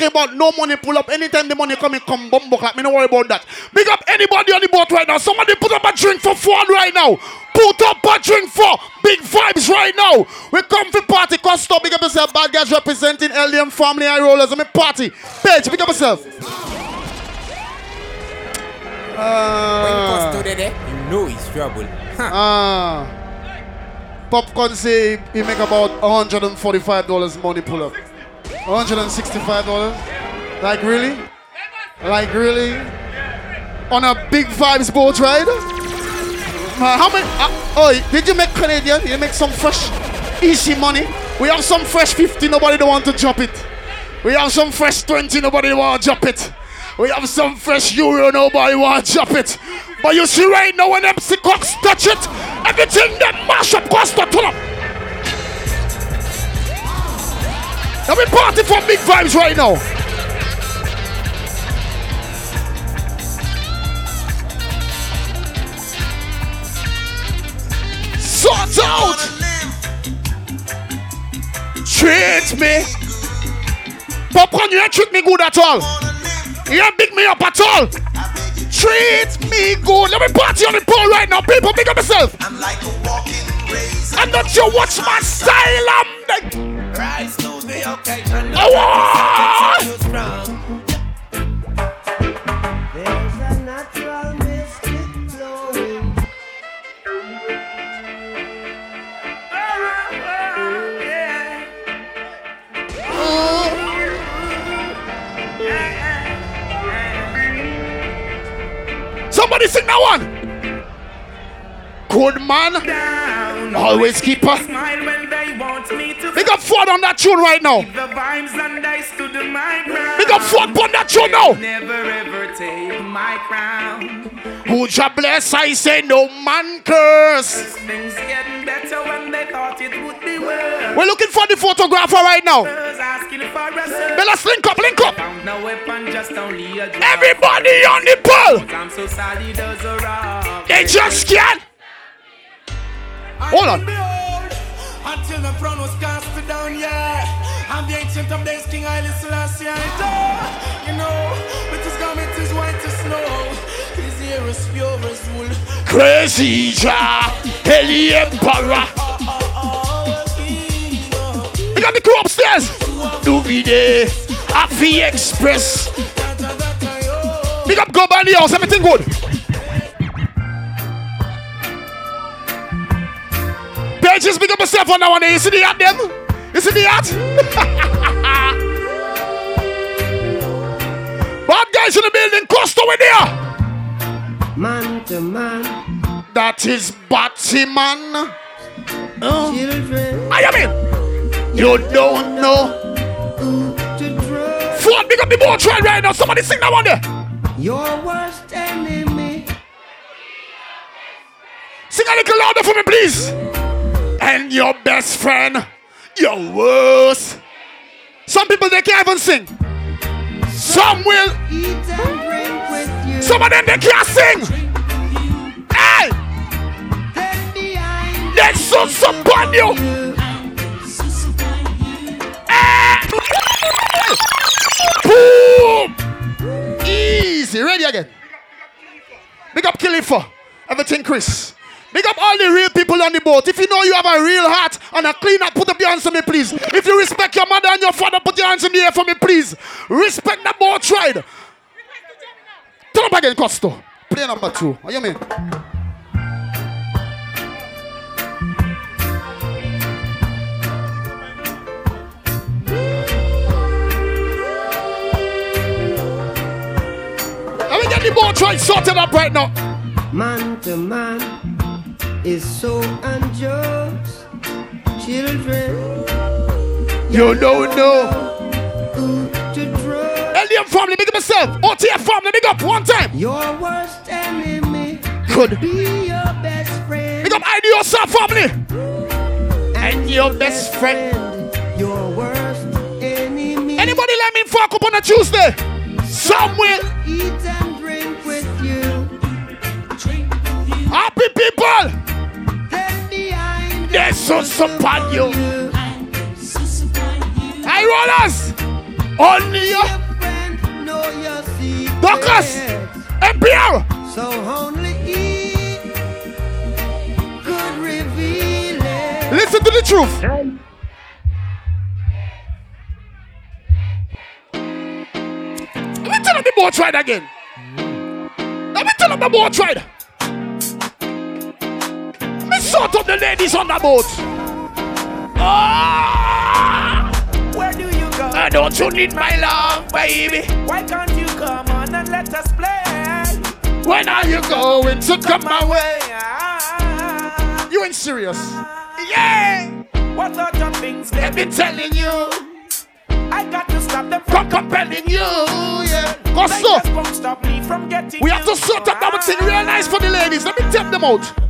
care about no money pull up. Anytime the money come in, come bumbo clap. Me no worry about that. Big up anybody on the boat right now. Somebody put up a drink for fun right now. Put up a drink for big vibes right now. We come for party. Costo, big up yourself. Bad guys representing LDM family and rollers. I'm a party. Page, big up yourself. When Uh, Costo there, there, you know he's trouble. Huh. Ah. Popcorn say he make about $145 money pull up. $165? Like really? Like really? On a big vibes boat ride? Uh, how many? Uh, oh, did you make Canadian? You make some fresh, easy money? We have some fresh 50, nobody don't want to drop it. We have some fresh 20, nobody want to drop it. We have some fresh euro, nobody want to drop it. But you see right now when MC Cox touch it, everything that mash up cost to turn up. Now we party for big vibes right now. Sort out! Treat me. Popcorn, you ain't treat me good at all. You ain't big me up at all. Treat me good. Let me party on the pole right now. People, big up yourself. I'm like a walking razor. And don't you watch my style. I'm like, to the occasion. I want. You strong. There's a natural mystic flowing. Somebody sing that one. Good man. Always keep us. Smile Big up Ford on that tune right now. the vibes and I stood my ground. Big up Ford on that tune now. Never ever take my crown. Who ya bless? I say no man curse. Things getting better when they thought it would be worse. We're looking for the photographer right now. Asking for a service. But let's link up, link up. No weapon, just only a drug. Everybody on the pole. I'm so solid as a rock. They just can't. Hold on. Until the throne Of days, King Haile Selassie, I die. You know, with his garment is white as snow, his hair is pure as wool. Crazy Jah, Heli Emperor. We got the crew upstairs. Duvide, Afi Express. Big up, go by the everything good. Pages, big up yourself on that one. You see the hat, them? You see the hat? Bad guys in the building, Costa with there. Man to man, That is Batman. Oh. children I mean, you don't know. to trust. Ford, big up the boat ride right now. Somebody sing that one there. Your worst enemy. Sing a little louder for me, please. And your best friend, your worse. Some people they can't even sing. Some will. Some of them they can't sing. Hey, they so upon you. Hey. Boom. Easy. Ready again. Big up Khalifa. Everything, Chris. Big up all the real people on the boat. If you know you have a real heart and a clean heart, put up your hands for me, please. If you respect your mother and your father, put your hands in the air for me, please. Respect the boat ride. Turn up again, Costo. Play number two. What you mean? Let me get the boat ride sorted up right now. man to man is so unjust. Children You don't know. who to trust. LDM family, big up yourself. Oh, OTF family, big up one time. Your worst enemy Good. be your best friend. Big up IDOSA family. And your best friend. Your worst enemy. Anybody let me fuck up on a Tuesday? Somewhere. Eat and drink with you. Happy people. Then behind There's so upon you. Hi, rollers. Only you. friend know your secrets. Dorcas. NPR. So only he could reveal it. Listen to the truth. Let me tell them the boat ride again. Let me tell them the boat ride. Sort up the ladies on the boat. Ah, Where do you go? uh, don't you need my love, baby? Why can't you come on and let us play? When are you going to come my way? Ah, You ain't serious. Yeah, What sort of things they I've been telling you, I got to stop them from compelling you. Yeah, cause so. won't stop me from getting We have to sort up that thing real nice for the ladies. Let me tap them out.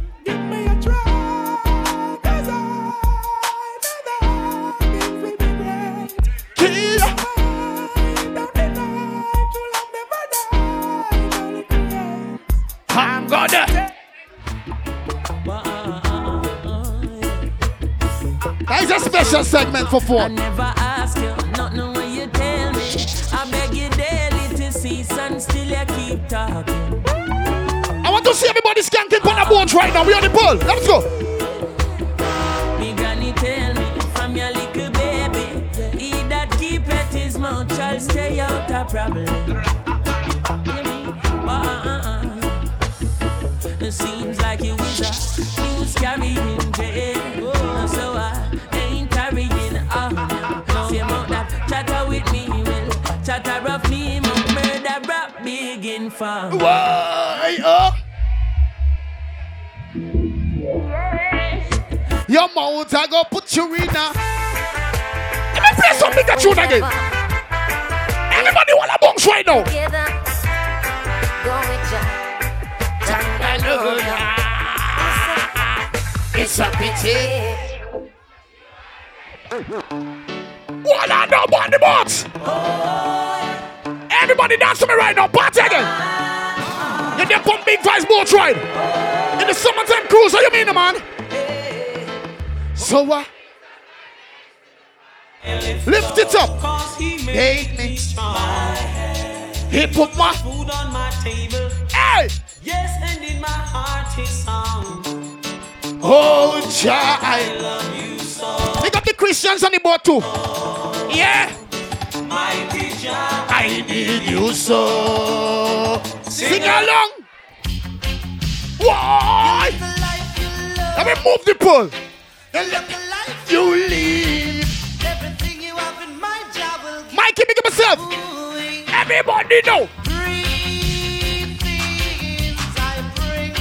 Special segment for I four. never ask you, nothing when you tell me. I beg you daily to cease and still you keep talking. I want to see everybody skanking on the boat right now. We on the pole. Let's go. Me granny tell me from your little baby, he that keep his mouth shall stay out of problem. Uh-uh-uh. It seems like you is a carrying begin from. Why? Uh. Your mouth, I go put you in a. Let me play some bigger tune again. Everybody want a bounce right now. Together, go with Jah. It's a pity. What I know about the box? Everybody dance to me right now. Party again. You there pump big vice boat ride. In the summertime cruise, what you mean, the man? So what? Lift it up. Cause he Hate me. me strong. He put my Food on my table. hey. Yes, and in my heart his song. Oh, child. I love you so. Pick up the Christians on the boat too. Yeah. Mighty. I need you so. Sing along. Why? Let me move the pole. You leave. Everything you have in mind, Jah will Mikey, up yourself. give. Everybody know. Three things I bring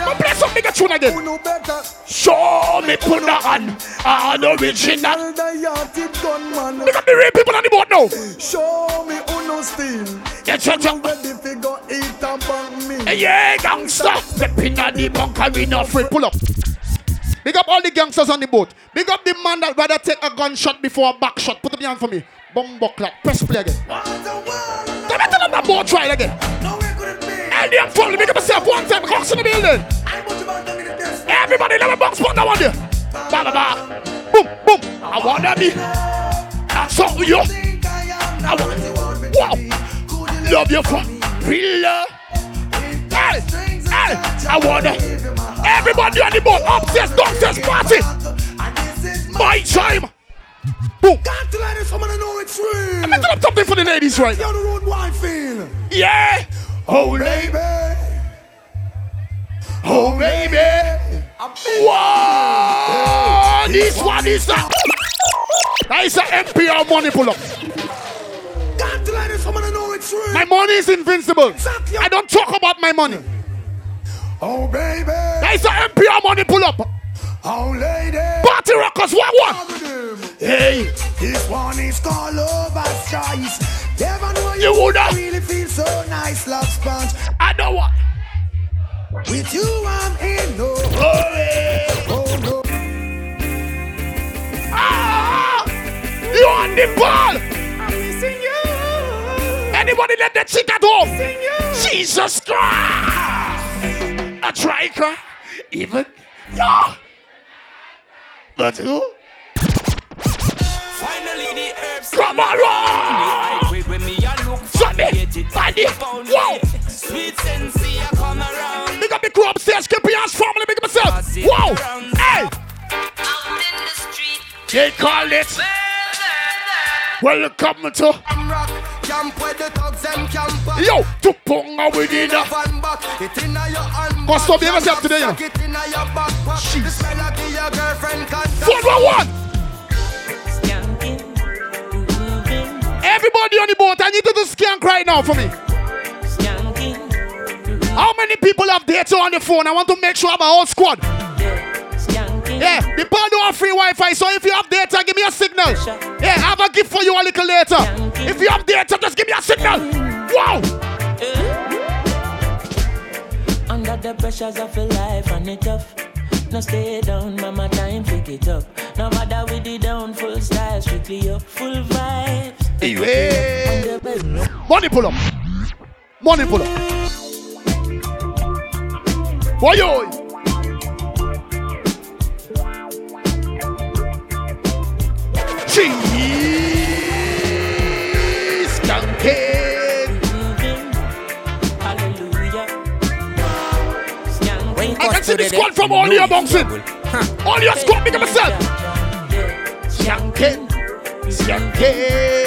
to all. A ragamuffin. Go play some bigger tune again. Who know better? Show me put hand on original. Yachted gunman. Pick up the real people on the boat now. Show me who no steal. Get your jump. Ready fi go eat and bang me. Yeah, gangster. Stepping on the bunker, we not afraid. Pull up. Big up all the gangsters on the boat. Big up the man that rather take a gunshot before a back shot. Put up your hand for me. Bumbo clap. Press play again. Let me tell them that boat ride again. Hey, them follow. Make up yourself one time. Cross in the building. Everybody, let me box put that one there. Ba ba ba. Boom, boom. I wanna be. That's all you. I want. Wow. Love you for real love. Hey, hey. I wanna. Everybody on the boat. Upstairs, downstairs, party. My time. Boom. Can't tell this woman I know it's real. Let tell them something for the ladies right now. Down the road, wine feel. Yeah. Oh, Baby. Oh, baby. Wow. This one is a. That is a MPR money pull up. Can't woman know it's real. My money is invincible. Exactly. I don't talk about my money. Oh, baby. That is a MPR money pull up. Oh, lady. Party rockers, what one? Hey, This one is called Lover's Choice. You woulda- really feel so nice, love sponge. I know what. With you, I'm in no. Hurry. Oh, no. Ah, you on the ball. I'm missing you. Anybody let the chick at home? Missing you. Jesus Christ. I try cry. Even Yeah. Let's go. Finally the herbs Come on, Sunday, for it. Sunday. Found Wow. Sweet sensei I come around. Big up the crew upstairs, keep your hands family, big up myself. Wow. Hey. The They call it. Welcome to Rock, camp where the thugs and camp Yo, Tupunga with it. Van back, it inna your hand. Must stop yourself today, you know. It inna your backpack. Everybody on the boat, I need to skank right now for me. skanking, How many people have data on the phone? I want to make sure I have a whole squad. skanking. Yeah, the bar don't have free Wi-Fi, so if you have data, give me a signal. Yeah, I have a gift for you a little later. If you have data, just give me a signal. Wow. Under the pressures of a life and it tough. No stay down, mama time pick it up. No bother with the down, full style, strictly up, full Hey. Money pull up. Money pull up. Boy, yo. Cheese hallelujah. I can see the squad from all your bouncing. All your squad, big myself. Skanking. Skanking.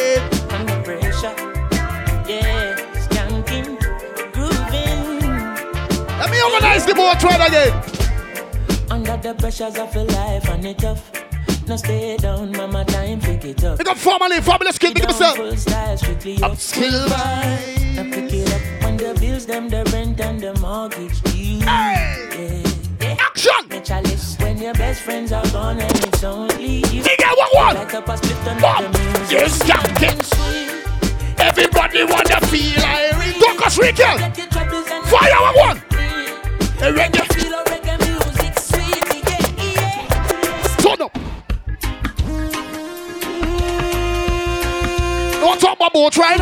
Organize the boat right again. Under the pressures of a life and it tough. No stay down, mama time pick it up. Big up kid, big up Down myself. full style, strictly up, Upskill full vibes. vibes. Now pick it up when the bills, them, the rent and the mortgage due. Hey. Yeah. Action. When your best friends are gone and it's only you. Big up one one. Light a split on One. the music. Yes. Sweet. Everybody wanna feel Irene. Docus Rican. Get your troubles and Fire one one. Hey, reggae. feel a reggae music sweet. Yeah, yeah. Turn up. Don't talk about boat ride.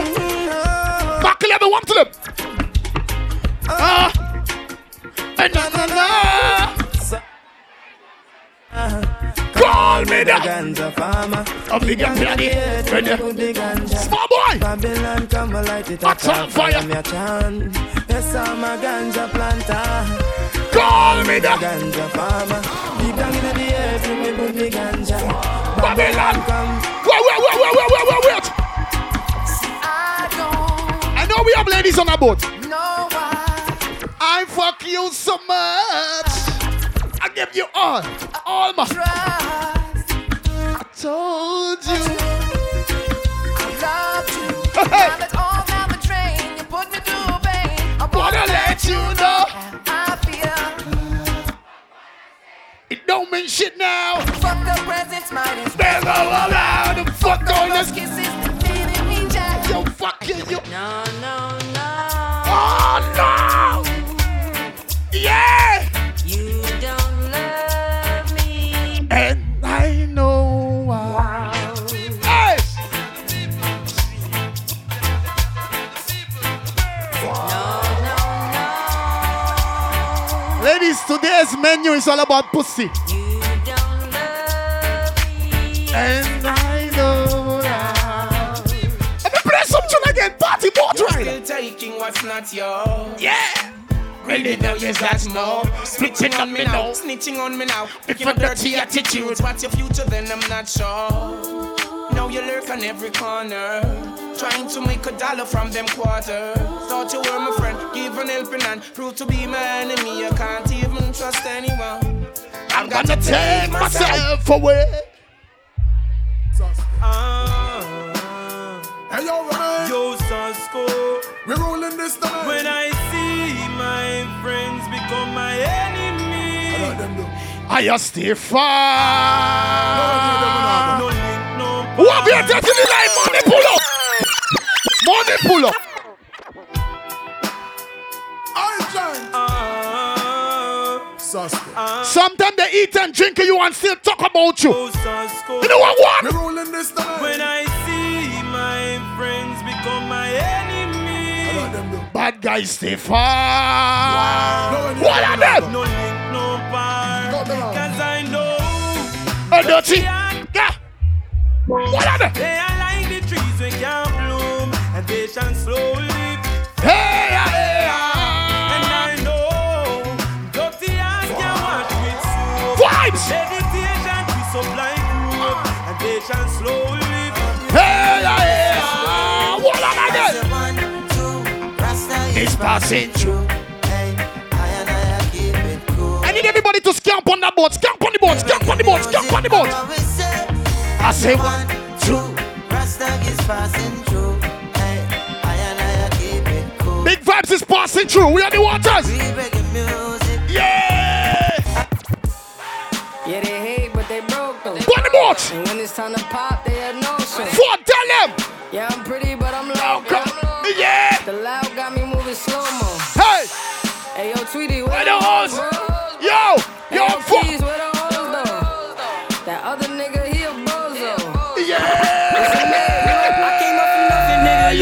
Back eleven, one to them. Ah. Eh, na, na, na. Call me the Ganja farmer. a big up lady. Ready? Put the ganja. Small boy. Babylon come light it Hot on fire. Me a chant. Yes, I'm a ganja planter. Call me the Ganja farmer. Deep down in the earth, me put the ganja. Babylon. come. Wait, wait, wait, wait, wait, wait, wait, wait. I don't I know we have ladies on our boat. know why. I fuck you so much. I give you all, all my. Trust. I told you. I love you. Hey. Now that all down the drain, you put me through pain. I Wanna let you know. It shit now. Fuck the presents, is Never allowed to fuck on those this. kisses that feeling me jack. Yo, fuck you, you. No, no, no. Oh no! Yeah! You don't love me. And I know why. Hey! Ladies, today's menu is all about pussy. You don't love me. And I know that. Let me play something again. Party boat rider. Still taking what's not yours. Yeah. Really know yes that's more. Snitching on me now, snitching on me now. Picking up dirty attitudes. What's your future? Then I'm not sure. Now you lurk on every corner, trying to make a dollar from them quarters. Thought you were my friend, give an helping hand. Prove to be my enemy. I can't even trust anyone. I'm gonna take myself away. Ah, Hey, yo, man. yo, Sasko. We rolling this time. When I see my friends become my enemy. Let them. I just stay No far. link, no Who have you touching the line? Money pull up. Money pull up. I giant. Sometimes they eat and drink you and still talk about you. You know what? We What? rolling this time. When I see my friends become my enemy. Let them do. Bad guys stay far. No, What are them? No link, no bar. Got them boy oh, dirty. Yeah. What are they? They are like the trees we can't bloom and patience slowly. Passing through. Hey, I I cool. I need everybody to scamp on that boat. Scamp on the boat. Scamp on the boat. Scamp on the boat. I say one. One, two, Rasta is passing through. Hey, I and I keep it cool. Big vibes is passing through. We are the waters. We. Yeah. Yeah, they hate, but they broke though. On the boat. And when it's time to pop, they had no show. For tell them. Yeah, I'm pretty, but I'm low. Oh,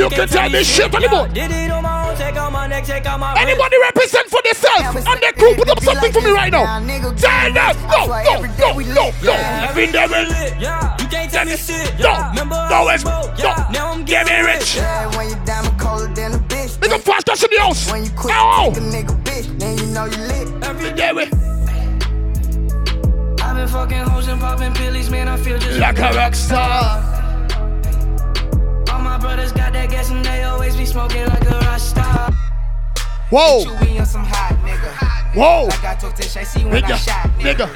You can tell me shit on the boat. Did it on my own, check out my neck, check out my wrist. Anybody represent for themselves and their crew, put up something for me right now. Tell them, go, go, go, go, go. Every day we live. Yeah, you can't tell me shit. No, Yeah, remember no, I it's, no, now I'm get me getting rich. When you diamond colder than a bitch. Make a fast touch in the house. When you quit, Ow. take a nigga bitch, then you know you lit. Every day we I've been fucking hoes and popping pillies, man. I feel just like a rock star. Brothers got that gas and they always be smoking like a rasta. Whoa, You be on some hot nigga. whoa, Like I talked to Shay, see when I nigga, shot nigga.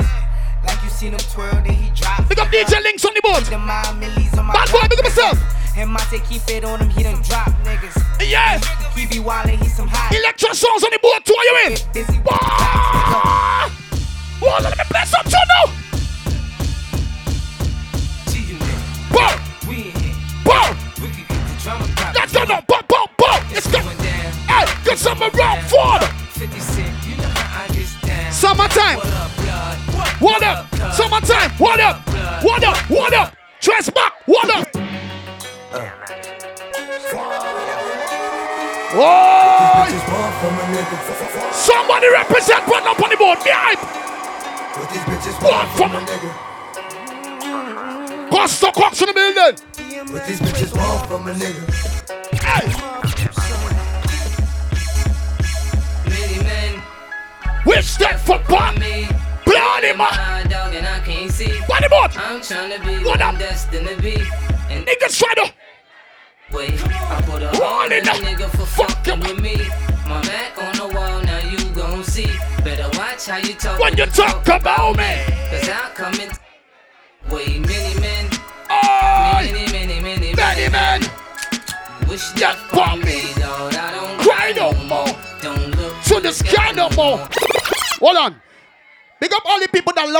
Like you seen him twirl, then he drop. Pick up DJ Links on the boat. The mind millies on my Bad boy, big up yourself. And Monte keep it on him, he done drop niggas. Yeah. He be wildin', he some hot. Electro songs on the boat too. Are you in? Busy Whoa.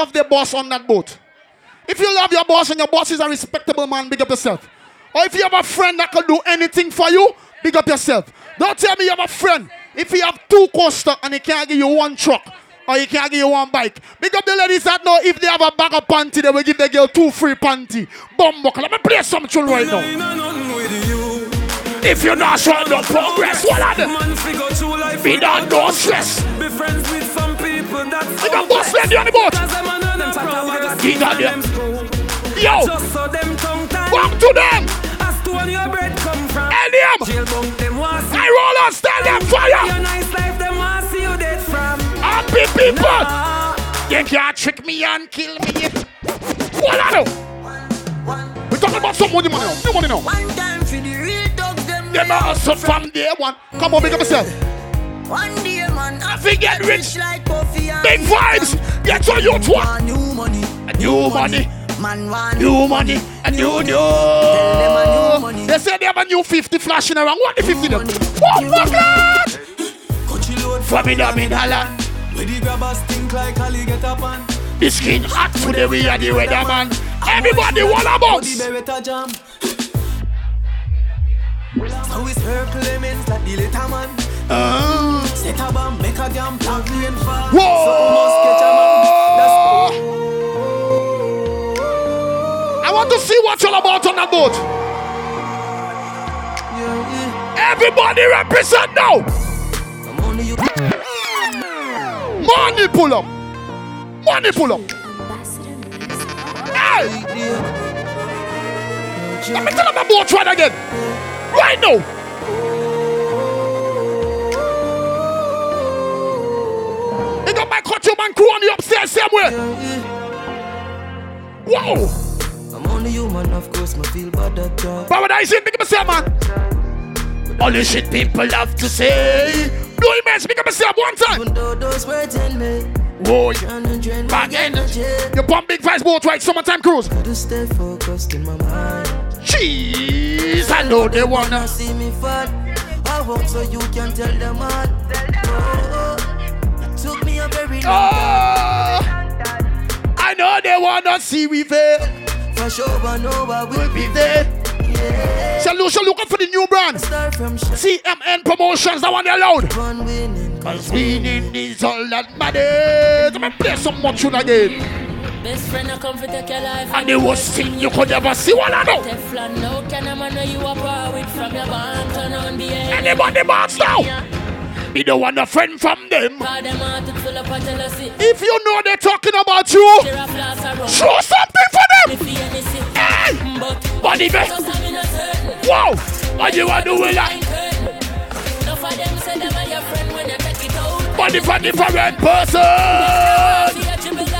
Love their boss on that boat. If you love your boss and your boss is a respectable man, big up yourself. Or if you have a friend that can do anything for you, big up yourself. Don't tell me you have a friend. If you have two coaster and he can't give you one truck or he can't give you one bike, big up the ladies that know if they have a bag of panty, they will give the girl two free panty. Bumbuck. Let me play some tune right now. If you're not showing no progress, what are figure. Be done, no stress. Be friends with some people that's boss lady on the boat. Cause them and them progress. He got them them. Yo, Just so them tongue tied. walk to them. As to where your bread come from. Eliam. Them. I roll on, stand them fire. nice life them want see you dead from. Happy people. Nah. You can't trick me and kill me yet. What I do? We talking about some money, money now. No money now. One time for the real dogs, them Them a hustle from day one. Come on, big up yourself. One day, man, I fi get rich. like Puffy and Big vibes. Get your youth one. Want new money, A new money. man want New money. A new new. They say they have a new 50 flashing around. What the 50 them? What fuck that? For me, dummy dollar. Where the grabbers think like Ali get up on. The skin hot today, we are the weatherman. Everybody want a The. Beretta jam. So it's her Clemens like the little man. Uh, Set a bomb, make a damn plug rain fall. So must catch a man. That's I want to see what you're about on that boat. Everybody represent now. Money pull up. Money pull up. Hey! Let me tell them about one again. Right now. They got my country man crew on the upstairs same way. Whoa! I'm only human, of course, me feel bad at times. But when I pick up myself, man. All the shit people have to say. No immense, pick up myself one time. Even though those words in me, Whoa, trying to drain my back in. energy. You pump big fast boat right, summertime cruise. Gotta stay focused in my mind. Jeez, I know they wanna. See me fall? I won't so you can tell them all. Oh, it Oh, I know they wanna see we fail. For sure, I know I will We'll be there. Yeah. Solution, look out for the new brand. Start from shit. CMN Promotions, that one they allowed. Winning. Cause winning is all that matters. Let me play some more tune again. Best friend, I come for take your life. And the worst thing you could ever see, what I know. Teflon, no can a man know you are proud with from your band turn on behavior. Anybody bounce now? Me don't want a friend from them. Cause them heart is full of jealousy. If you know they're talking about you, Giraffe flask around. show something for them. you. Hey! Body bag. just I'm in. Wow! What you want to do with that? Ain't curtain. Enough of them say them are your friend when you take it out. Body for different person. See a dribble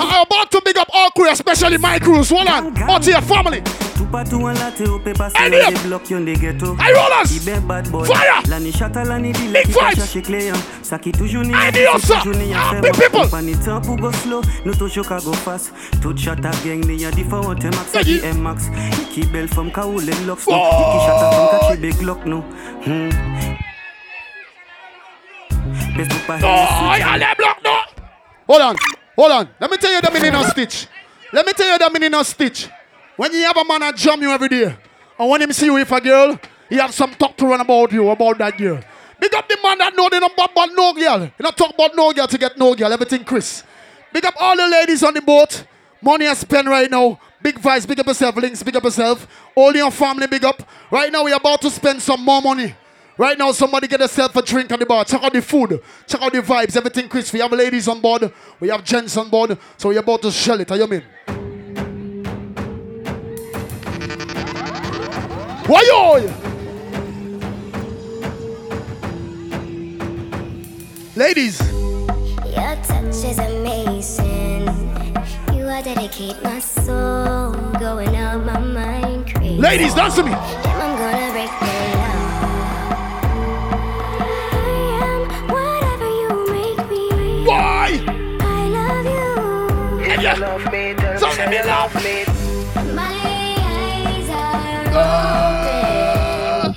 Oh, Now I'm about to big up all crew, especially my crews. Hold on. Out to your family. Tupatu walate upe pasi Hey, Liam. wale block yon de ghetto Hey, rollers. Ibe bad boy Fire. Lani chata lani di Big leki vibes. kacha shikle Saki toujou ni Hey, yon Dios, si sir. toujou ni yon fe big man. people. Pani tan pou go slow Nou toujou ka go fast Tout chata gang ni yon di max Yeah, Saki. M-Max Iki bel fom ka oule locks no Oh. Iki chata fom ka chebe glock no Hmm Best pou Oh, let block no. Hold on, hold on. Let me tell you the meaning of stitch. Let me tell you the meaning of stitch. When you have a man that jam you every day, and when him see you with a girl, he have some talk to run about you, about that girl. Big up the man that know they don't about, about no girl. You not talk about no girl to get no girl. Everything Chris. Big up all the ladies on the boat. Money I spend right now. Big vibes, big up yourself, links, big up yourself. All your family, big up. Right now, we're about to spend some more money. Right now, somebody get yourself a drink on the bar. Check out the food. Check out the vibes. Everything crisp. We have ladies on board. We have gents on board. So we're about to shell it. How you mean? Why yo? Ladies, Your touch is amazing. You are dedicate my soul, going out my mind crazy. ladies, dance to me. Ya- Love me, tell So me you love. me. My eyes are Uh, open.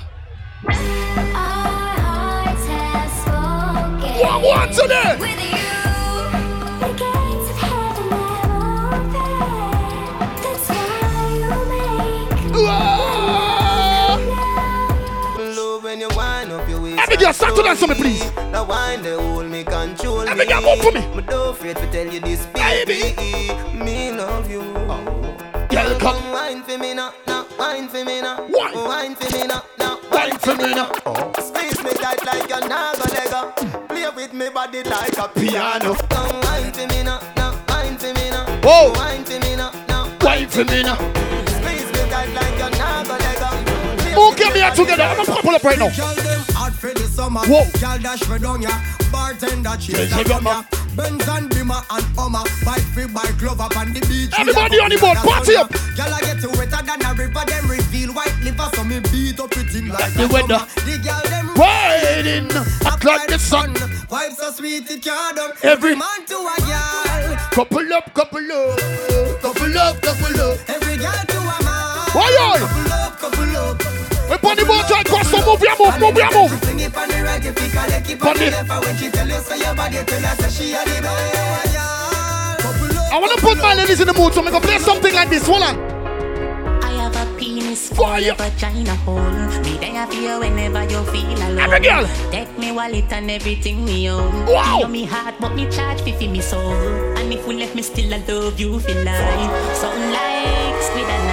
Our hearts have spoken. what one today? With waist. Start to dance for me, please. The wine they hold me, control Every girl, move for me. Me don't afraid to tell you this, Baby. Me love you. Oh. Girl, come. Wine for me now, now. Wine for me now. Wine. Wine for me now, now. Wine for me now. Oh. Squeeze me tight like you're not gonna. Play with me body like a Piano. Come wine for me now, now. Wine for me now. Whoa. Wine for me now, now. Wine for me now. Squeeze me tight like you're not gonna let go. Play Who with get me here together? I'm gonna pull up right now. Summer. Whoa. Girl dash for down ya. Bartender chase I a got ya. Benz and Bimmer and Hummer. Bike free bike glove up on the beach. Everybody on the board, party up. Girl I get you wetter than a river. Them reveal white liver. So me beat up it in like the weather. summer. The girl them Riding up like the sun. Vibes so sweet it can't done. Every- man to a girl. Couple up, couple up, couple up, couple up. Every girl to a man. Why, yo? Couple up, couple up. We pon the boat right cross, so move your move, move your move. Fling it on the right, you pick a keep on the the- left, when she tell you say your body, tell her say she a the best. I wanna put my ladies in the mood, so I'm gonna play something like this. Hold on. I have a penis for Fire. your vagina hole. Me there for you whenever you feel alone. Every girl. Take me wallet and everything we own. Wow. You me heart, but me charge fi fi me soul. And if we left me still, I love you feel like something like squid and not nice,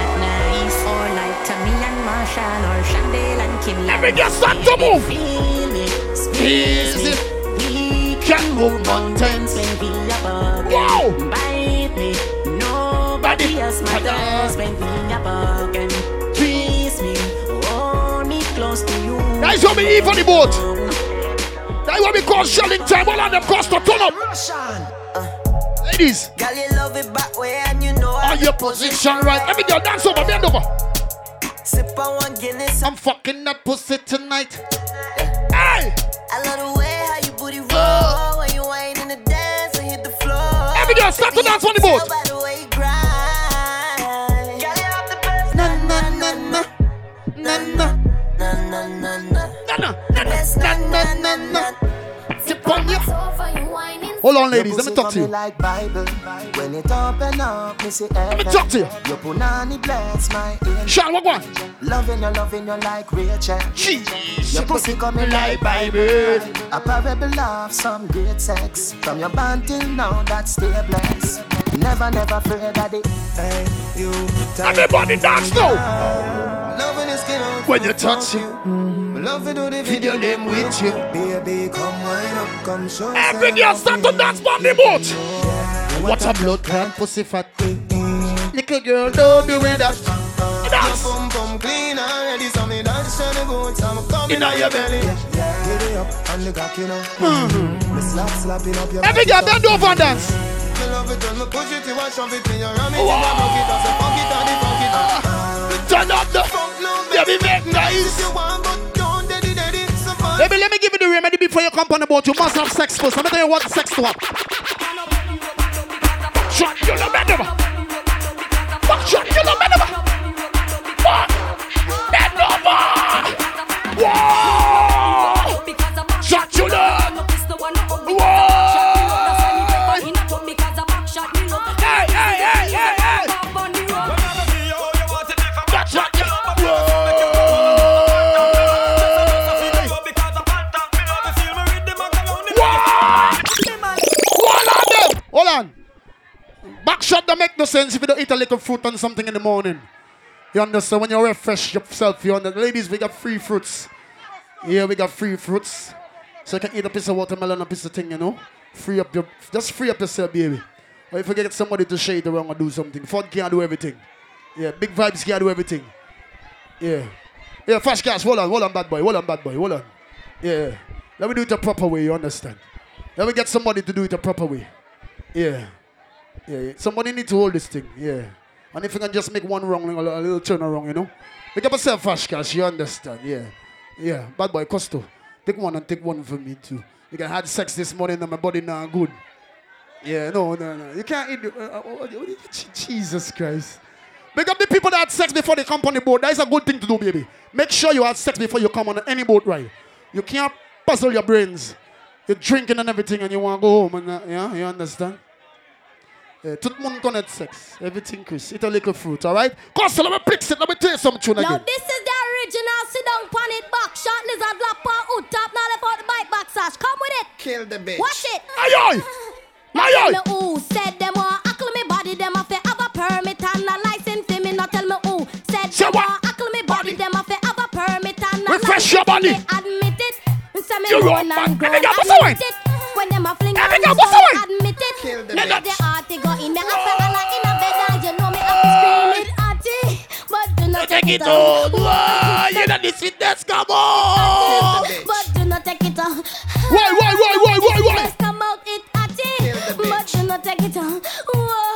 or like Tammy and Marshall, or Chandel and Kim. Every girl start to move. Feel me, Squeeze squeeze me. We can move mountains. When we are bargain. Wow. Bite me. Nobody else matters when we are bargain. Please me. Hold me close to you. That's what we eat on the boat. That's what we call shelling time. All of them cost to turn up. Russian. Ladies, Girl, you love it back way and you know on your position right. Every girl dance over, bend over. Sip on one Guinness. I'm fucking that pussy tonight. Hey! I love the way how you booty roll uh. when you ain't in the dance and hit the floor. Every girl, stop to dance on the boat. Sip on your Hold on, ladies. Let me talk to you. Like Bible. When it open up, me see Let me talk to you. Your punani bless my ear. Sean, what one? Loving you, loving you like Rachel. Jeez. Your pussy coming like Bible. A parable of some great sex. From your band till now, that's still blessed. Never, never afraid of it. Hey, you. Everybody dance now. Loving is skin on When you touch you, mm. Love to do the video name with you. Baby, come wind up, come show Every girl start to dance on the boat. What a blood clot pussy fat. Little girl, don't do it that. Dance. Boom, boom, clean already, so me dance to the boots, I'm coming your belly. Get it up the cock, you know. Mm-hmm. Me slap, slapping up your Every girl bend over and dance. Me love it when me push it, you want shove it in your arm, it in your bucket, I say fuck and the fuck. Ah. Turn up the. Baby, make nice. You want, but don't daddy, Baby, let me give you the remedy before you come on the boat. You must have sex first. Let me tell you what sex to have. Shut you the bend. Fuck, shut you the bend. Fuck. Bend over. Whoa. Shot don't make no sense if you don't eat a little fruit and something in the morning. You understand? When you refresh yourself, you understand? Ladies, we got free fruits. Yeah, we got free fruits. So you can eat a piece of watermelon, a piece of thing, you know? Free up your, just free up yourself, baby. Or if you get somebody to shade around or do something. Fun can't do everything. Yeah, big vibes can't do everything. Yeah. Yeah, fast gas, hold on, hold on, bad boy, hold on, bad boy, hold on. Yeah. Let me do it the proper way, you understand? Let me get somebody to do it the proper way. Yeah. Yeah. Somebody need to hold this thing. Yeah. And if you can just make one wrong, a little, a little turn around, you know? Make up yourself cash, you understand? Yeah. Yeah. Bad boy, Costo. Take one and take one for me too. You can had sex this morning and my body now good. Yeah, no, no, no. You can't eat. Uh, uh, Jesus Christ. Make up the people that had sex before they come on the boat. That is a good thing to do, baby. Make sure you had sex before you come on any boat ride. You can't puzzle your brains. You're drinking and everything and you want to go home. and uh, Yeah, you understand? Yeah, tout le monde connaît sex. Everything, Chris. Eat a little fruit, all right? Costa, let me fix it. Let me tell you some tune Now this is the original sit down pan it back shot lizard lap on hood top now left out the bike back sash. Come with it. Kill the bitch. Watch it. Aye, aye. Now Aye, tell me who said them want ackle me body them have to have a permit and a license for me. Now tell me who said Say them what? want ackle me body them have to have a permit and a Refresh license your body. Admit it. Say me You grown and man. grown. Every girl, what's Admit it. When them a fling Every and girl, so what's the admit it. Kill the Let bitch. the arty go in me after a lot in a bed and you know me have to scream it arty. But do not Take it all. Why? You know this fitness, come on. But do not take it off. Why, why, why, why, why, why? Let's come out it atty. the But do not take it off. Why?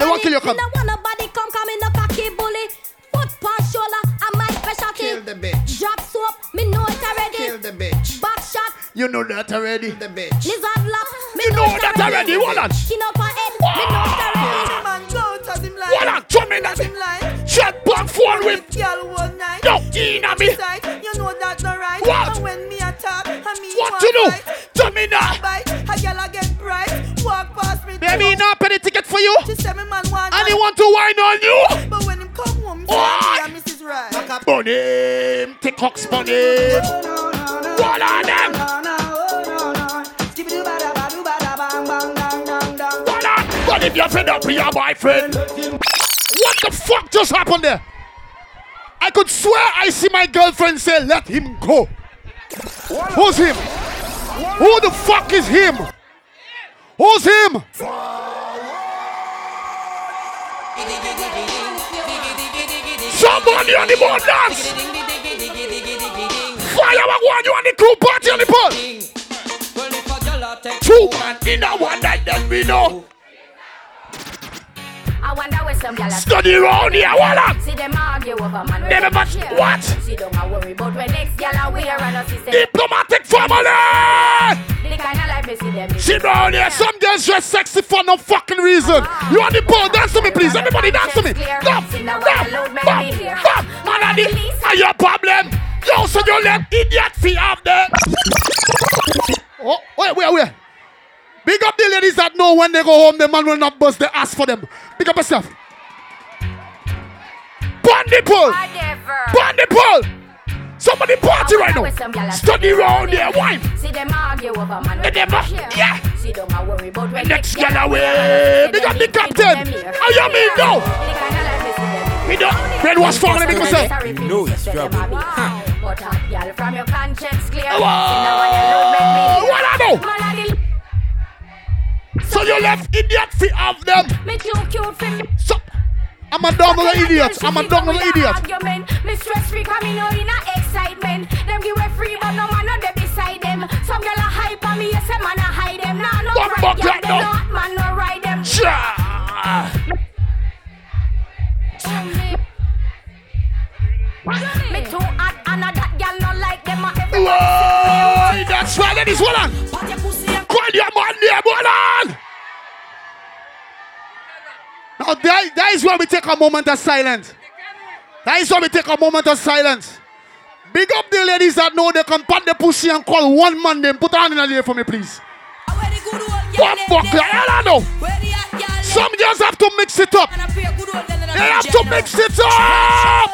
I don't want kill your Me cum. no want nobody come come in no cocky bully. Foot past shoulder. I'm my specialty. Kill the bitch. Drop soap. Me know it already. Kill the bitch. Back shot, You know that already. The bitch. lizard lock. Me You know that already. Hold on. Skin up her head. Me know it already. Man, go out as him like. Hold on. Show me that. Him like. Shut back phone with. Girl one night. No, Ina me. Side, You know that's not right. What? And when me attack, I mean What one to do? bite, Tell me now. bite, a girl I get bright. Walk past me. Let me not pay the ticket for you. She said, me man want and he want to wine on you. But when him come home, oh. me Mrs. Right. Spun him, tick hock spun him. What on them? What on? What if you're up with your boyfriend? What the fuck just happened there? I could swear I see my girlfriend say, let him go. Who's him? Who the fuck is him? Who's him? Somebody on the board dance! Fire one, you on the crew party on the pole! Two man in a one that then we know. I wonder where some gyal Study round here, what? See them argue over man. Never where much- they share. what? See don't worry about when next gyal are wear and us is Diplomatic family! The kind of life we see them. Down here, some girls dress sexy for no fucking reason. You on the pole, dance to me, please. Everybody dance to me. Stop, stop, stop, stop. Man, are the- are your problem? Yo, so you left idiot feet up there. Oh, wait, wait, wait. Big up the ladies that know when they go home, the man will not bust the ass for them. Big up yourself. Bandy pull. Bandy pull. Somebody party right now. Study round there, wine. See them argue over man. They never- yeah. See don't a worry about when Next gyal girl away. and Big up the captain. here. How you mean now? The kind of life we. Me don't. Red was falling, make me say. You know it's trouble. Huh. But hot gyal from your conscience clear. Whoa. See now when you load make me hear. What I know? Man, I the- So you left idiot feet of them. Me too cute for me. So, I'm a dumb little idiot. I'm a dumb little idiot. Me stress free out oh, in a excitement. Them give away free, but no man no beside them. Some gyal a hype on me, yes, a man a hide them. Nah, no What right fuck gyal, that them now? no hot man no ride them. Me too hot and a that gyal no like them. Whoa, that's why ladies, hold on. Call your man That, that is why we take a moment of silence. That is why we take a moment of silence. Big up the ladies that know they can pat the pussy and call one man them. Put on in the air for me, please. What fuck? I don't know. Some girls have to mix it up. They have to mix it up.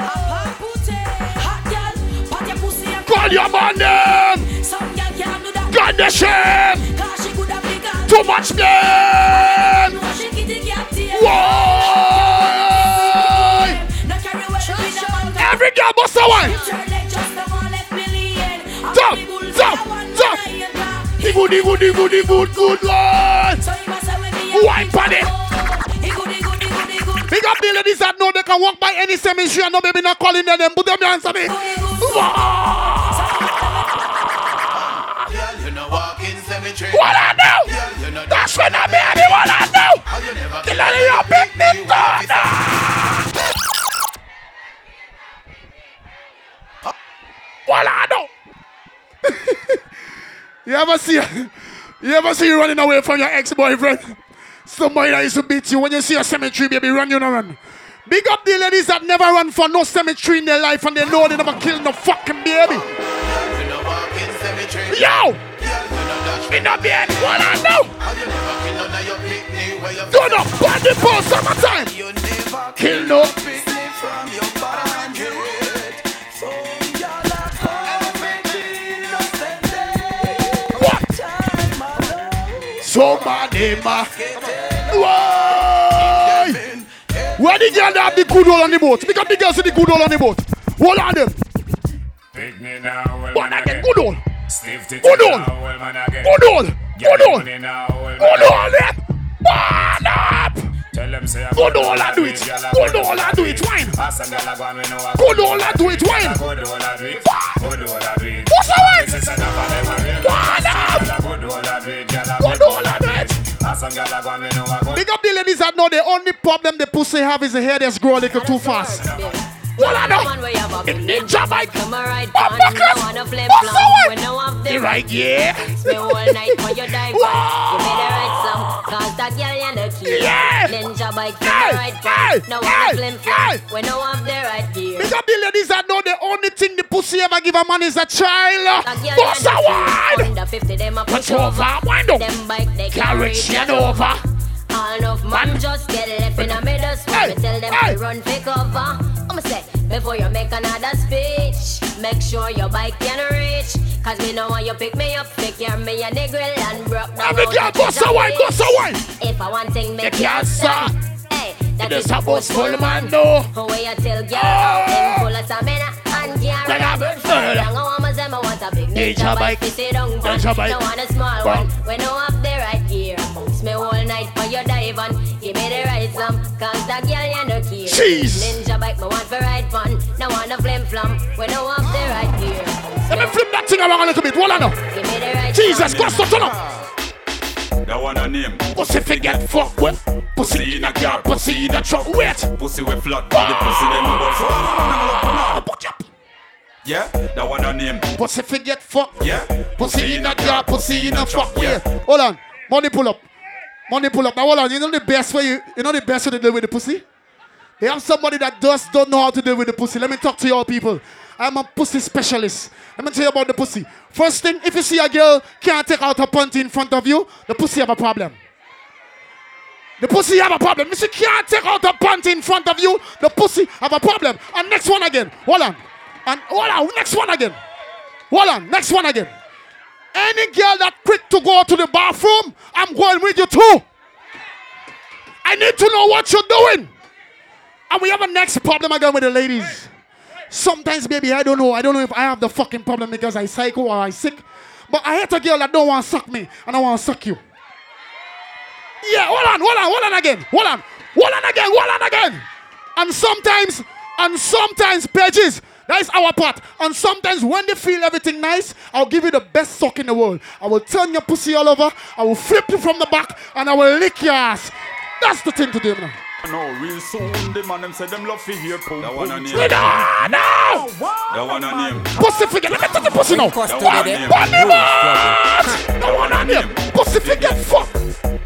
Call your man them. God the shame. Too much game. Whoa. Every girl must have one. Jump, jump, jump. The good, the good, the good, the good, good one. Wine it. Big up the ladies that know they can walk by any cemetery and no baby not calling them. Put them on me. What I do? That's when I baby. What I do? Kill all your big big. What I do? you ever see? You ever see you running away from your ex-boyfriend? Somebody that used to beat you when you see a cemetery, baby, run you no run. Big up the ladies that never run for no cemetery in their life and they know they never kill no fucking baby. Yo! In the bed, what I know? Do not body for summertime. Kill no. What? Somebody ma. Uh, Why? Where the girl that have the good hole on the boat? Pick up the girls with the good hole on the boat. Hold on them. Pick me now, What again? again. Good hole. Stiff titty Good hole. now, well, man, again. Good hole. Get Good the hole. money now, well, Good man, hole them. Man up. I Good got hole do it. I Good got hole do it. Wine. Ask a I go and we I Good hole and do it. Wine. And do it. Do it. What's the wine? This is enough of them, real. One up. Good do it, girl, I Good got hole and do it. Ask a girl I go know I got Big up the ladies that know the only problem the pussy have is the hair that's grow a little too fast. What I know? The ninja bike. Come Oh, on, no it. wanna flip flop. When no have The right, yeah. Spend all night for your dive on. Give me the right song, cause that girl you the key. Yeah. Ninja bike, come Hey, a ride hey, on. No wanna hey. flop. When no have the right gear. Up the ladies that know the only thing the pussy ever give a man is a child. That girl Boss you a the key. wine. Under 50 them a Push over. wind up. Them bike they carry and over. All enough man just get left in the middle spot. Hey, Me tell them hey. to run for cover. I'ma say before you make another speech, make sure your bike can reach. Cause me know want you pick me up, pick your me the grill and broke down. Girl, bust a wine, bust a wine. If I want thing, make Make you you stop. stop. Hey, that is a a bus full full man, no. Where you tell girl how him oh. full of stamina and yeah, Like a bird. bird. Young woman say me want a big ninja bike. bike, fi sit down on. Ninja bike. Don't want a small one. When you up the right gear, bounce me all night for your dive on. Give me the right sum, cause that girl you no care. Jeez. Ninja bike, me want for ride fun. No want a flim flam. When you up the right gear, Let me flip that thing around a little bit. Hold on now. give me the right Jesus, sum. go stop, turn up. That one a name. Pussy fi get fucked with. Pussy in a car, pussy in a truck. Wait. Pussy we flat, but the pussy them a bust. Yeah, that one a name. Pussy fi get fucked. Yeah, Pussy in a car, pussy in a truck. Wait. Hold on. Money pull up. Money pull up. Now hold on. You know the best way you, you know the best way to deal with the pussy? They have somebody that just don't know how to deal with the pussy. Let me talk to y'all people. I'm a pussy specialist. Let me tell you about the pussy. First thing, if you see a girl can't take out her panty in front of you, the pussy have a problem. The pussy have a problem. If she can't take out her panty in front of you, the pussy have a problem. And next one again. Hold on. And hold on. Next one again. Hold on. Next one again. Any girl that quick to go to the bathroom, I'm going with you too. I need to know what you're doing. And we have a next problem again with the ladies. Sometimes, baby, I don't know. I don't know if I have the fucking problem because I psycho or I sick. But I hate a girl that don't want to suck me and I want to suck you. Yeah, hold on, hold on, hold on again. Hold on. Hold on again, hold on again. And sometimes, and sometimes, pages, that is our part. And sometimes when they feel everything nice, I'll give you the best suck in the world. I will turn your pussy all over, I will flip you from the back, and I will lick your ass. That's the thing to do now. No, real soon the man them say them love fi hear pum That one a name. No, no! That one a name. Pussy figure, let me touch the pussy now. That one a name. Bunny! No one on him. Pussy figure, fuck.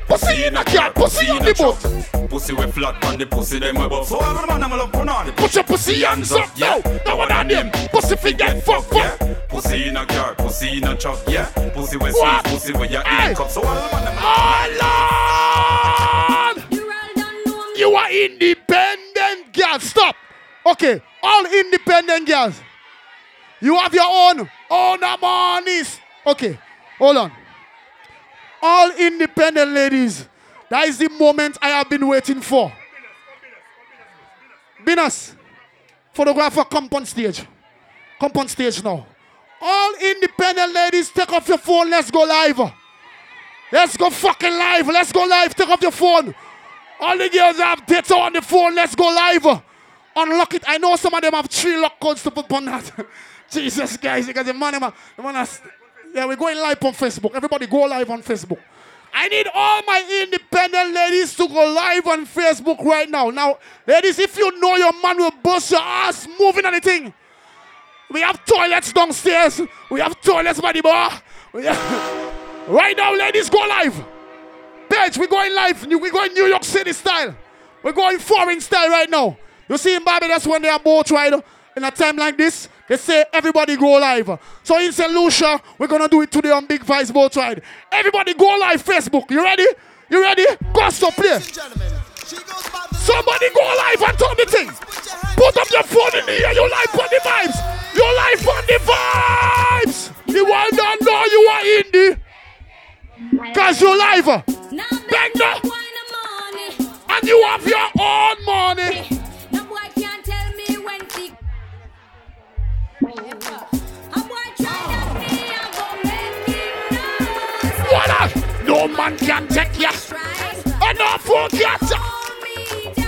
Pussy in a car, pussy on the boat. Pussy we flat, and the pussy them we bust. So every man them love put on. Put your pussy hands up now. No one on him. Pussy figure, fuck, fuck. Pussy in a car, pussy in a truck, yeah. Pussy we squeeze, pussy we ya eat cup. So the man them Oh, Lord! You are independent girls. Stop. Okay, all independent girls. You have your own own monies. Okay, hold on. All independent ladies. That is the moment I have been waiting for. Venus, photographer, come on stage. Come on stage now. All independent ladies, take off your phone. Let's go live. Let's go fucking live. Let's go live. Take off your phone. All the girls have data on the phone. Let's go live. Unlock it. I know some of them have three lock codes to put on that. Jesus, guys, because the man, the man has, yeah, we're going live on Facebook. Everybody go live on Facebook. I need all my independent ladies to go live on Facebook right now. Now, ladies, if you know your man will bust your ass moving anything, we have toilets downstairs. We have toilets by the bar. Right now, ladies, go live. Bitch, we're going live. We're going New York City style. We're going foreign style right now. You see in Barbados when they are boat ride in a time like this, they say everybody go live. So in St. Lucia, we're gonna do it today on um, Big Vice Boat Ride. Everybody go live Facebook. You ready? You ready? Go stop play. Somebody go live and turn the thing. Put up your phone in the air. You live on the vibes. You live on the vibes. The world don't know you are indie. Cause you live. Bang now. And you have your own money. Go make him nervous. What up? No man can take ya. And no take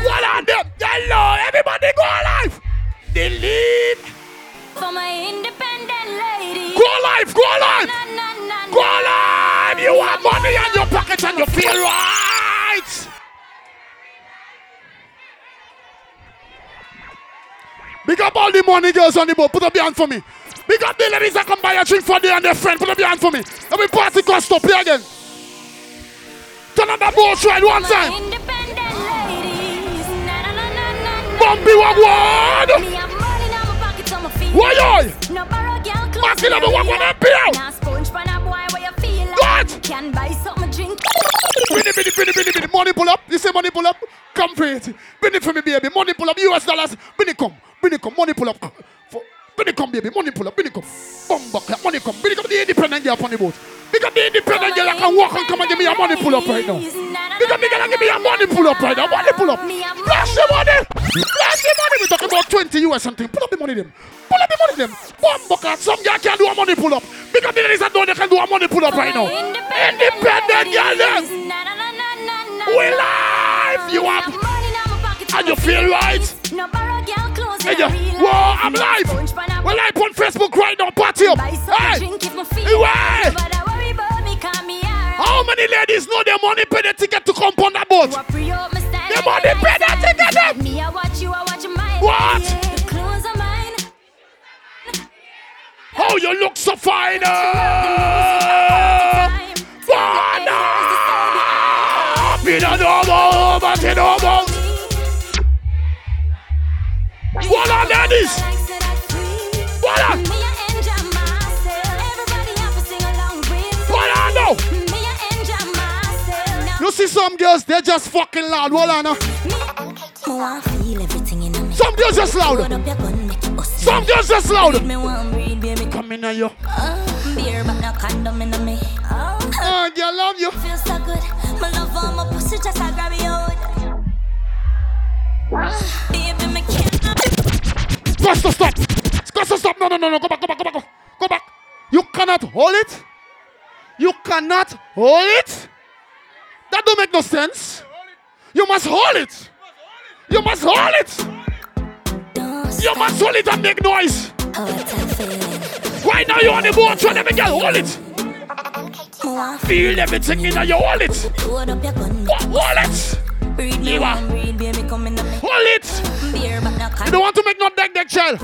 What on them? Hello, everybody go live. Delete. For my independent lady. Go live, go live. Go live. You have money in your pocket and you feel right. Big up all the money girls on the boat. Put up your hand for me. Big up the ladies that come buy a drink for they and their friend. Put up your hand for me. Let me party can stop here again. Turn on that boat ride one time. Bumpy wagwan. Me have money in my pocket on my feet. Why, borrow girl clothes. Back it up, me what wear. wanna be out? Now sponge for a boy where you feel like. What? Can buy something drink. Binny, binny, binny, binny, binny. Money pull up. You say money pull up? Come for it. Binny for me, baby. Money pull up. US dollars. Binny come. Binny come. Money pull up. Money come, baby. Money pull up. Money come. Bumbo clap. Money come. Money come. The independent girl on the boat. Big up the independent girl that can walk and come and give me your money pull up right now. Big up the girl and give me your money pull up right now. Money pull up. Flash the money. Flash the money. We talking about 20 US something. Pull up the money them. Pull up the money them. Bumbo clap. Some girl can do a money pull up. Big up the ladies that know they can do a money pull up right now. Independent girl. We live. You up. And you feel right? Hey, yeah. Whoa, I'm live. We're live on Facebook right now. Party up. Hey. Hey. How many ladies know their money pay the ticket to come on that boat? Their money pay the ticket them. What? Oh, you look so fine. Be the normal, but you know about. What on ladies? What on? What on now? You see some girls, they're just fucking loud. What on now? Oh, some girls just loud. Some girls just loud. Come in here. Oh, beer, but no condom in me. Oh, ah, girl, love you. Feel so good. My love on my pussy, just I grab you. Ah, baby, me can't. Faster, stop. Faster, stop. No, no, no, no. Go back, go back, go back. Go, go back. You cannot hold it. You cannot hold it. That don't make no sense. You must hold it. You must hold it. You must hold it and make noise. Right now you're on the boat, so let me get hold it. Feel everything in your wallet. Wallet. You are. Hold it. You don't want to make no deck deck child.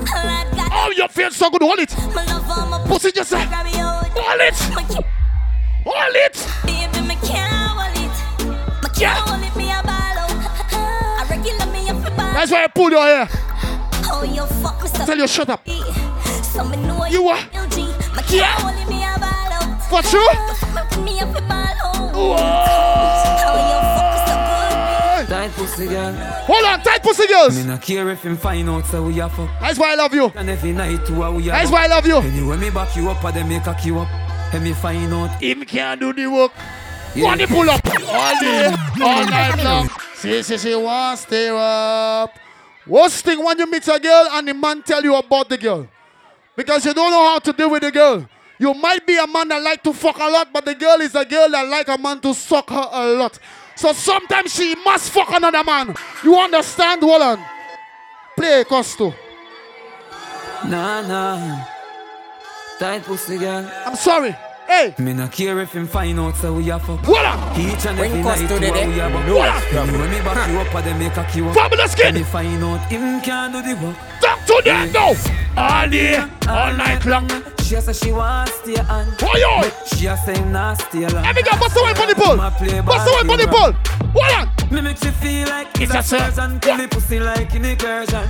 Oh, you feel so good. Hold it. Pussy just say. Hold it. Hold it. Baby, me can't hold it. Me can't hold it, me a ball out. I regular me up a ball. That's why I pulled your hair. Oh, you fuck me. Tell you shut up. So me know You what? LG. Me can't hold it, me a ball out. For sure? Me up a ball out. Whoa. Oh, you fuck me so good. Tight pussy girl. Hold on, tight pussy girls. Me not care if him find out so we a fuck. That's why I love you. And every night too we a That's why I love you. Anyway me back you up or them make cock you up. And me find out. Him can't do the work. Yeah. Money pull up all day, all night long. See, see, see, one stay up. Worst thing when you meet a girl and the man tell you about the girl. Because you don't know how to deal with the girl. You might be a man that like to fuck a lot, but the girl is a girl that like a man to suck her a lot. So sometimes she must fuck another man. You understand, Wallen? Play Costo. Nah, nah. Tight pussy girl. I'm sorry. Hey. Me not care if him find out so we a fuck. Voila. Each and When every cost night to too the we a no fuck. problem. Anyway me back you up or them make cock you up. Fabulous kid. And me find out him can't do the work. Talk to them now. All day, all night long. She a say she want stay on. Oh, yo. She a say nah stay long. Every girl, bust away from the pole. My play Bust away from the game. pole. Hold on. Me make you feel like It's a sir. and kill the pussy like in incursion.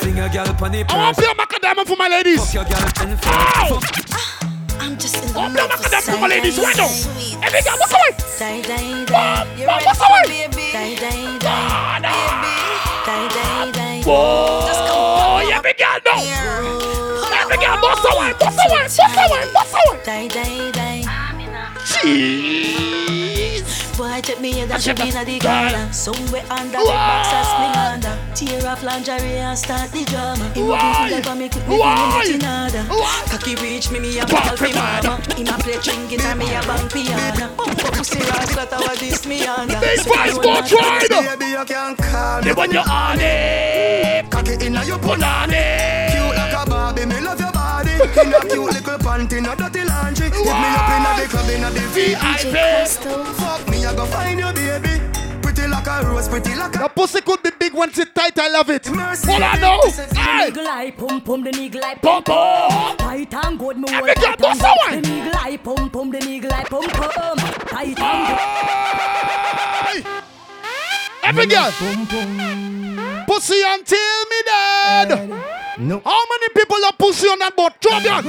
Sing a girl pon the I want to play a macadamia for my ladies. Fuck your girl ten Ow. Ah, I'm just in I want to play a macadamia for my ladies right now. Every girl, bust away. Die, die, Bam, die. bam, bust away. Die, die, die. Die, die, die. Boy, every girl know. Every girl, bust away, bust away, bust away, bust away. Die, die, die. Jeez. Boy, take me head and Check shove it. inna the Die. corner. Somewhere under the boxers me under. Tear off lingerie and start the drama. Him a Why? give me love, me quick me feel it in order. Why? Cocky reach me, me a Pop call for mama. Him a play trinket and me a bang piano. Bump up oh, pussy ras, that a what this me under. Big boys, go try it. Baby, you can call me. They want your honey. Cock it inna your Put on it. Cute like a Barbie, me love your body. In a cute little panty, no dirty laundry. Hit me up inna the club, inna the VIP. Fuck me, I go find you, baby. Pretty like a rose, pretty like a The pussy could be big when it's tight, I love it. Mercy. Hold on now. Hey. Nigga like pum pum, the nigga like Pum pum. Tight and good, me Every tight and good. The nigga like pum pum, the nigga like pum pum. Tight and good. Hey. Every girl. Pussy until me dead. No. How many people are pussy on that boat? Drop down.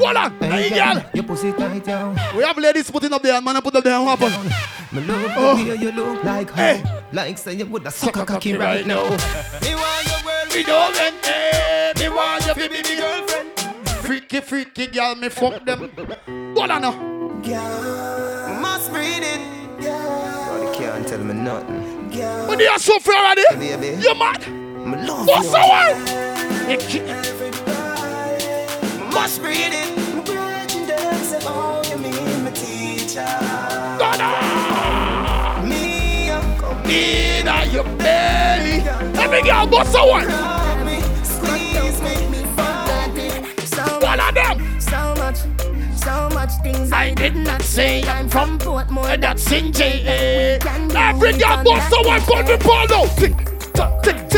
Hold on. Hey, girl. Your pussy tight down. We have ladies putting up their man put up their weapon. Me love Oh. the way you look like Hey. her. Like say you would a suck a cocky cocky right right now. Me want your world Me don't rent eh, me want you to be me girlfriend. Freaky, freaky girl, me fuck them. What I know? Must breed it. Nobody can't tell me nothing. When you are so free already, Baby. you mad? I love What's you. the one? Must breed it. My virgin them say, oh, you mean my teacher. Me, I'm coming. In your belly. Every girl, what's the one? Squeeze, did not say I'm from Portmore. That's in J.A. Every girl, what's the one? Put the out. Tick, tick, tick,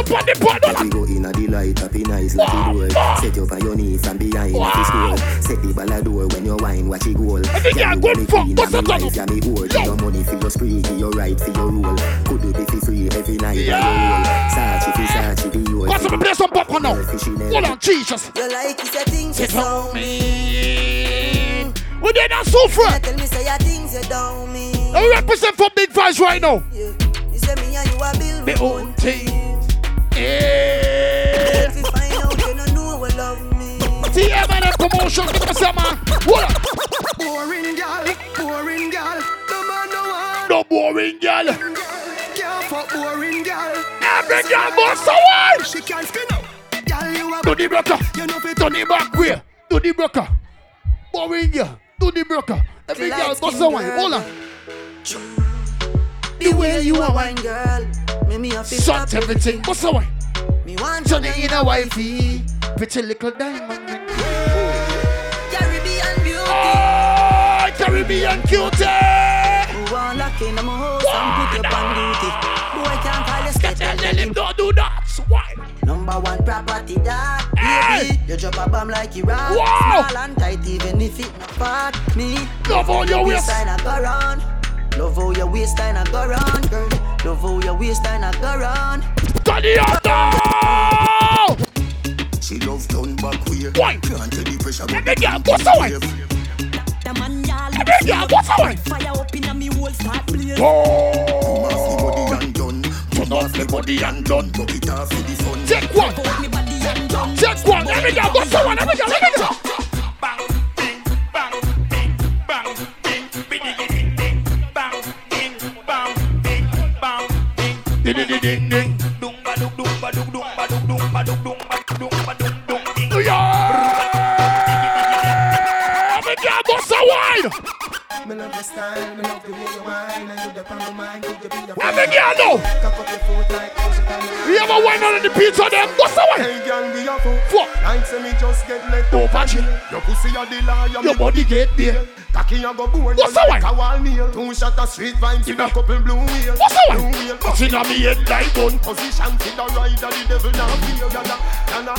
it. You put the ball out. Go in a delight, happy nice, like the door. Set you on your knees from behind if it's cool. Set the ball a door when you wine, watch it goal. Every girl, you good me fuck, what's and the me top? wife, yeah, me whore. Your money for your spree, give your right for your rule. Could do be for free every night, yeah. you roll. Sachi for Sachi, be yours. Pass me play some popcorn now. Hold on, Jesus. You like it, say things you Sit on me. We did not suffer. Tell me say your things you don't mean. I represent for big vibes right now. You say me and you a build Me own thing. If you find out you don't know what love me. TM and a promotion. Give me some man. On. Boring girl, boring girl. No man no one. No boring girl. Can't fuck boring girl. Every girl must someone. She can't spin out. Girl, you a Do the broker. You know fit Do the back way. Do the broker. Boring girl. Do the broker. Every girl must someone. Hold on. The way you a wine girl, me me a fit Shut everything. What's the one? Me want you it in a wifey. Pretty little diamond. Caribbean beauty. Oh, Caribbean cutie. Who want lock in my house and put you on duty. Boy can't call you sketch and Tell him don't do that. Why? Number one property that Hey! baby, you drop a bomb like you rock. Wow! Small and tight even if it not part me. Love how your waist- waistline a go round. Love how your waistline a go round, girl. Love how your waistline a go round. Turn it up now. She love turn back way. Why? Can't tell the pressure. Every girl, what's the one? The man y'all Every girl, what's the one? Fire up in a me whole start blaze. Oh. Turn off the body and done. Turn off the body and done. Buck it off for the fun. Take one. Me body and done. Take one. Every girl, what's the one? Every girl, every girl. Yeah. What's the one? Me love your style, me love be the girl, no. Cock up your foot like music and You ever wine on the pizza them? What's the one? Hey girl, we a fuck Fuck. Say me just get let Over G. Your pussy a the liar, Your body get there. Cocky a go board What's you the like one? a wall nail Two shot of street vibes in a couple blue wheel What's the one? Blue wheel What's in me head like gun? Position for the rider, the devil now feel Yana, yana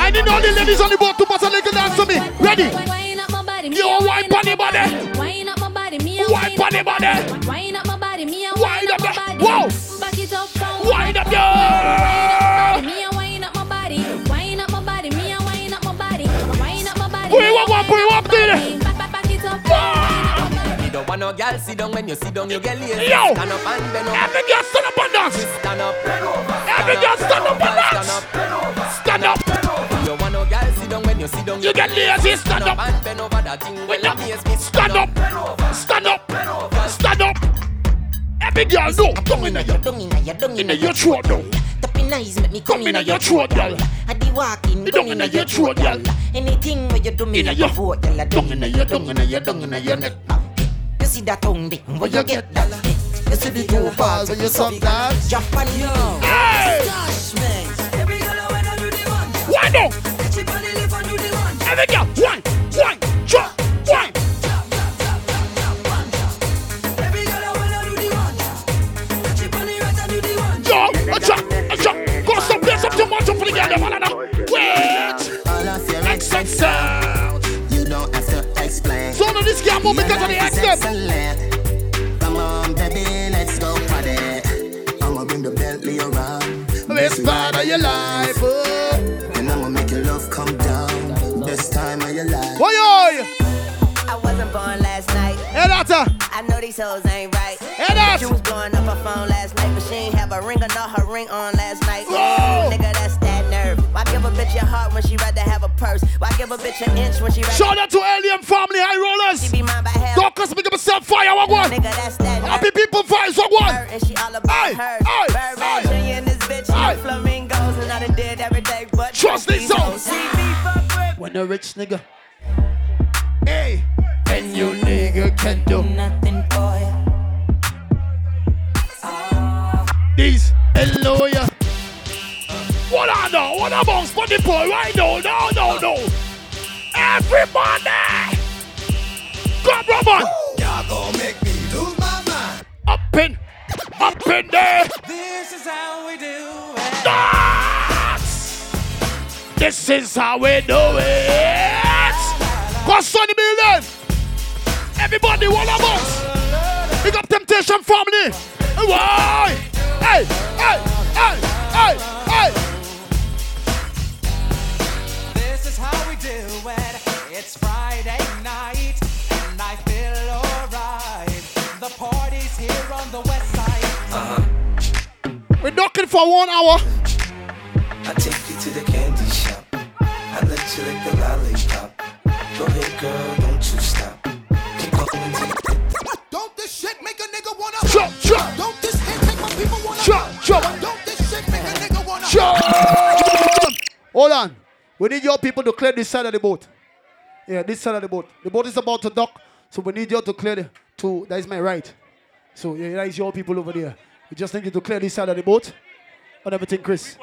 I need all the ladies on the boat to pass a little dance to me. Ready? Wine up my body, You a wine pon the body. Wine up my body, me a Wine pon the body. Wine up my body, me a Wine up my body. Whoa. Back it up, down. Wind up Wine up your. my body, me a wine up my body. Wine up my body, me a wine up my body. Wine up my body. Put it up, put it up, wine do up. Back, it down. Ah. You don't want no girl sit down when you sit down, you get lazy. Yo. Stand up and bend over. Every girl stand up and dance. Stand up. Every girl stand up and dance. Stand dance. up. Stand up. You don't want no girl sit down when you sit down. You get lazy. Stand up. and bend over that thing. Wait When up. you amaze me. Stand up. Stand up. Stand up. Every girl know. Come in your Dung inna your dung in your throat now. Tapping eyes make me come in your throat, girl. I di walking, dung inna your throat, girl. Anything where you do me your vote, girl. Dung inna your dung inna your dung inna your neck. You see that tongue dick, where you get that? You see the two balls when you suck that? Japan, yo. Hey! Gosh, man. Every girl I wanna do the one. Why no? She body lift and do the one. Every girl, one, your Excellent sound. You don't have to explain. So now this girl move because of the Your life is accent. excellent. Come on, baby, let's go party. I'ma bring the Bentley around. Best part of your life. Oh. And I'ma make your love come down. Best time of your life. Oi, oi. I wasn't born last night. Hey, Lata. I I know these hoes ain't right. Head up. Bitch, you was blowing up her phone last night, but she ain't have a ring or not her ring on last night. Whoa. Nigga, that's that nerve. Why bitch your heart when she rather have a purse? Why give a bitch an inch when she rather Shout out to Alien Family High Rollers. She be mine by half. Doctors make myself fire, what one? Nigga, that's that. Happy people vibes, what one? Her and she all about Aye, her. aye, Birdman aye. Jr. and this bitch, Aye. no flamingos, and I done did every day but Trust these these hoes. hoes. See me fuck When a rich nigga. Hey, and you nigga can do nothing for you. These hello ya. What I know? What I bounce for the boy right now? No, no, no. Everybody, come Robert. Y'all gonna make me lose my mind. Up in, up in there. This is how we do it. Dance. This is how we do it. Cause Sonny Building. Everybody, one of us. Big up Temptation Family. Why? Hey, hey, hey, hey, Friday night, and I feel alright. The party's here on the west side. Uh-huh. We're knocking for one hour. I take you to the candy shop. I let you lick the lollipop. Go ahead, girl, don't you stop. Keep going till Don't this shit make a nigga wanna Chop, chop. Don't this hit make my people wanna Chop, chop. Don't this shit make a nigga wanna Jump! Hold on. We need your people to clear this side of the boat. Yeah, this side of the boat. The boat is about to dock, so we need you to clear the to that is my right. So yeah, that is your people over there. We just need you to clear this side of the boat. And everything, Chris.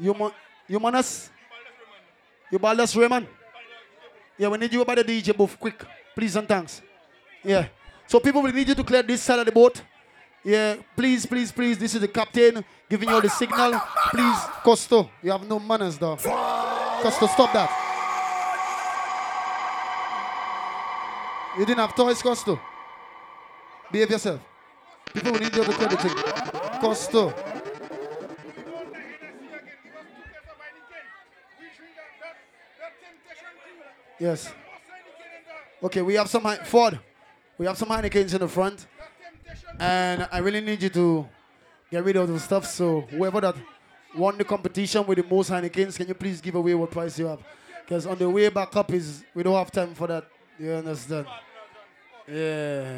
You man, you manas? You Baldas Raymond? Yeah, we need you by the DJ booth quick. Please and thanks. Yeah. So people will need you to clear this side of the boat. Yeah, please, please, please. This is the captain giving you the signal. Please, Costo, you have no manners, though. Costo, stop that. You didn't have toys, Costo. Behave yourself. People will need you to the thing. Costo. Yes. Okay, we have some Ford. We have some Heinekens in the front, and I really need you to get rid of the stuff. So whoever that won the competition with the most Heinekens, can you please give away what price you have? Because on the way back up is we don't have time for that. You understand? Yeah.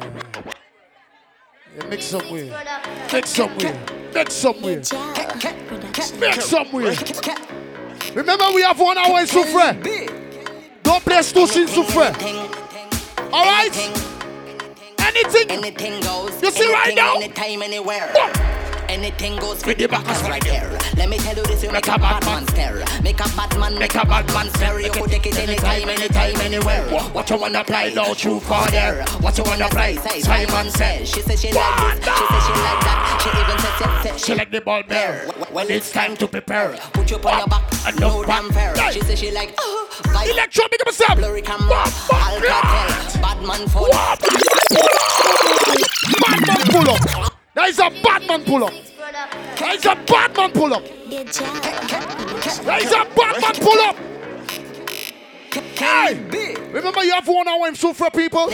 yeah mix some way. Mix some way. Mix some way. Mix some way. Remember we have one hour in Soufrière. Don't play Stush in Soufrière. All right? Anything. Anything goes. You see right now? Anytime, anywhere. Anything goes With the backers right there. Let me tell you this, you make a bad man stare. Make a bad man, make a bad man stare. You could take it anytime, anytime, anywhere. What you wanna apply now, true for there? What you wanna apply? Simon said. She said she like this, she said she like that. She even said, said, said She like the ball bear. When it's time to prepare. Put you on your back, And no no damn fair. She said she like, oh, Electro, make myself. blurry camera, Alcatel, bad man phone. Batman pull up. That is a Batman pull up. That is a Batman pull up. That is a Batman pull up. Hey, remember you have one hour in Soufrière people?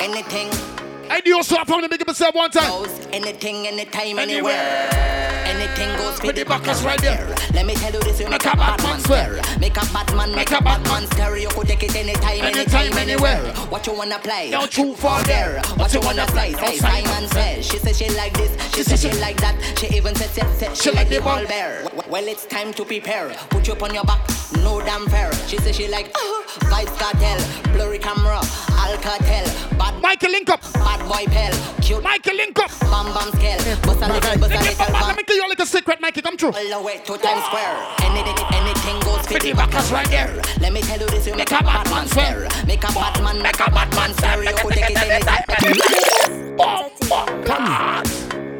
Anything I do also have to make myself one time. goes, anything, anytime, Anywhere. anywhere. Anything goes With the backers right there. Let me tell you this, you make a bad man stare. Make a bad man, make a bad man stare. You could take it anytime, anytime, anywhere. What you wanna play? Now true for there. there. What you wanna play? Say Simon says. She says she like this. She says she like that. She even said said said she like the ball bear. Well, it's time to prepare. Put you up on your back. No damn fair. She says she like uh, Vybz Kartel, blurry camera, Alcatel, bad Michael link up. bad boy pal, cute Michael link up. bam bam scale. Bust a little, bust a Let me, little let me tell you a little secret, Mikey. Come true. All the way to Times Square. Anything, anything goes for With the the backers right there. Let me tell you this, you make a bad man stare. Make a bad man, make a bad man stare. You could take it anytime.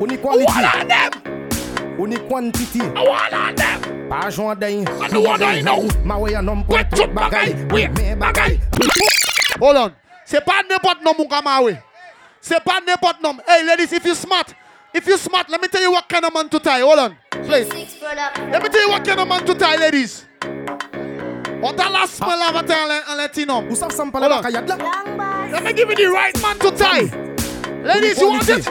Only quality. One of them. Only quantity. I want on them. Pas joint d'ain. I know what I know. Ma way un homme pour Wait, tout tout bagay. bagay. Oui, Mais bagay. bagay. Hold on. C'est pas n'importe nom, mon camarade. C'est pas n'importe nom. Hey, ladies, if you smart, if you smart, let me tell you what kind of man to tie. Hold on. Please. Let me tell you what kind of man to tie, ladies. What a last smell of a tell and let you know. Usap sample Hold baka on. yadla. Let me give you the right man to tie. Ladies, you want it?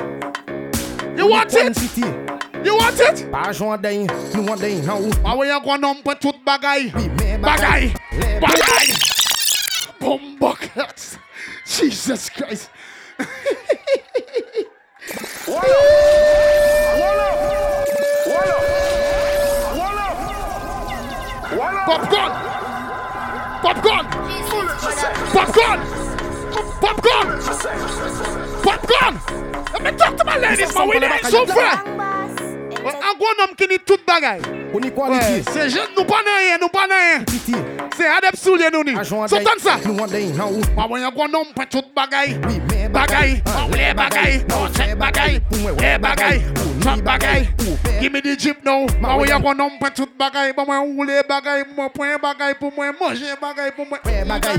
You want it? You want it? Pa jwa den, nou an den an ou. Awe yon gwa nom pe tout bagay. Bagay, bagay. Bomba klas Jesus Christ. Wala Wala Wala Wala Wala Popcorn. Popcorn. Popcorn. Popcorn. Popcorn. Let me talk to my ladies man, we dey so fair An gwo nom ki ni tout bagay. Ou ni kwaliti. Se jen nou panayen, nou panayen. Titi. Se adep soulye nou ni. Sotan sa. Nou an dayin nan ou. Pa mwen an gwo nom pe tout bagay. Bagay. Ou le bagay. Ou set bagay. E bagay. Ou not bagay. Gimme di jip nou. Pa mwen an gwo nom pe tout bagay. Pa mwen ou le bagay. Mwen pwen bagay pou mwen. Manje bagay pou mwen. E bagay.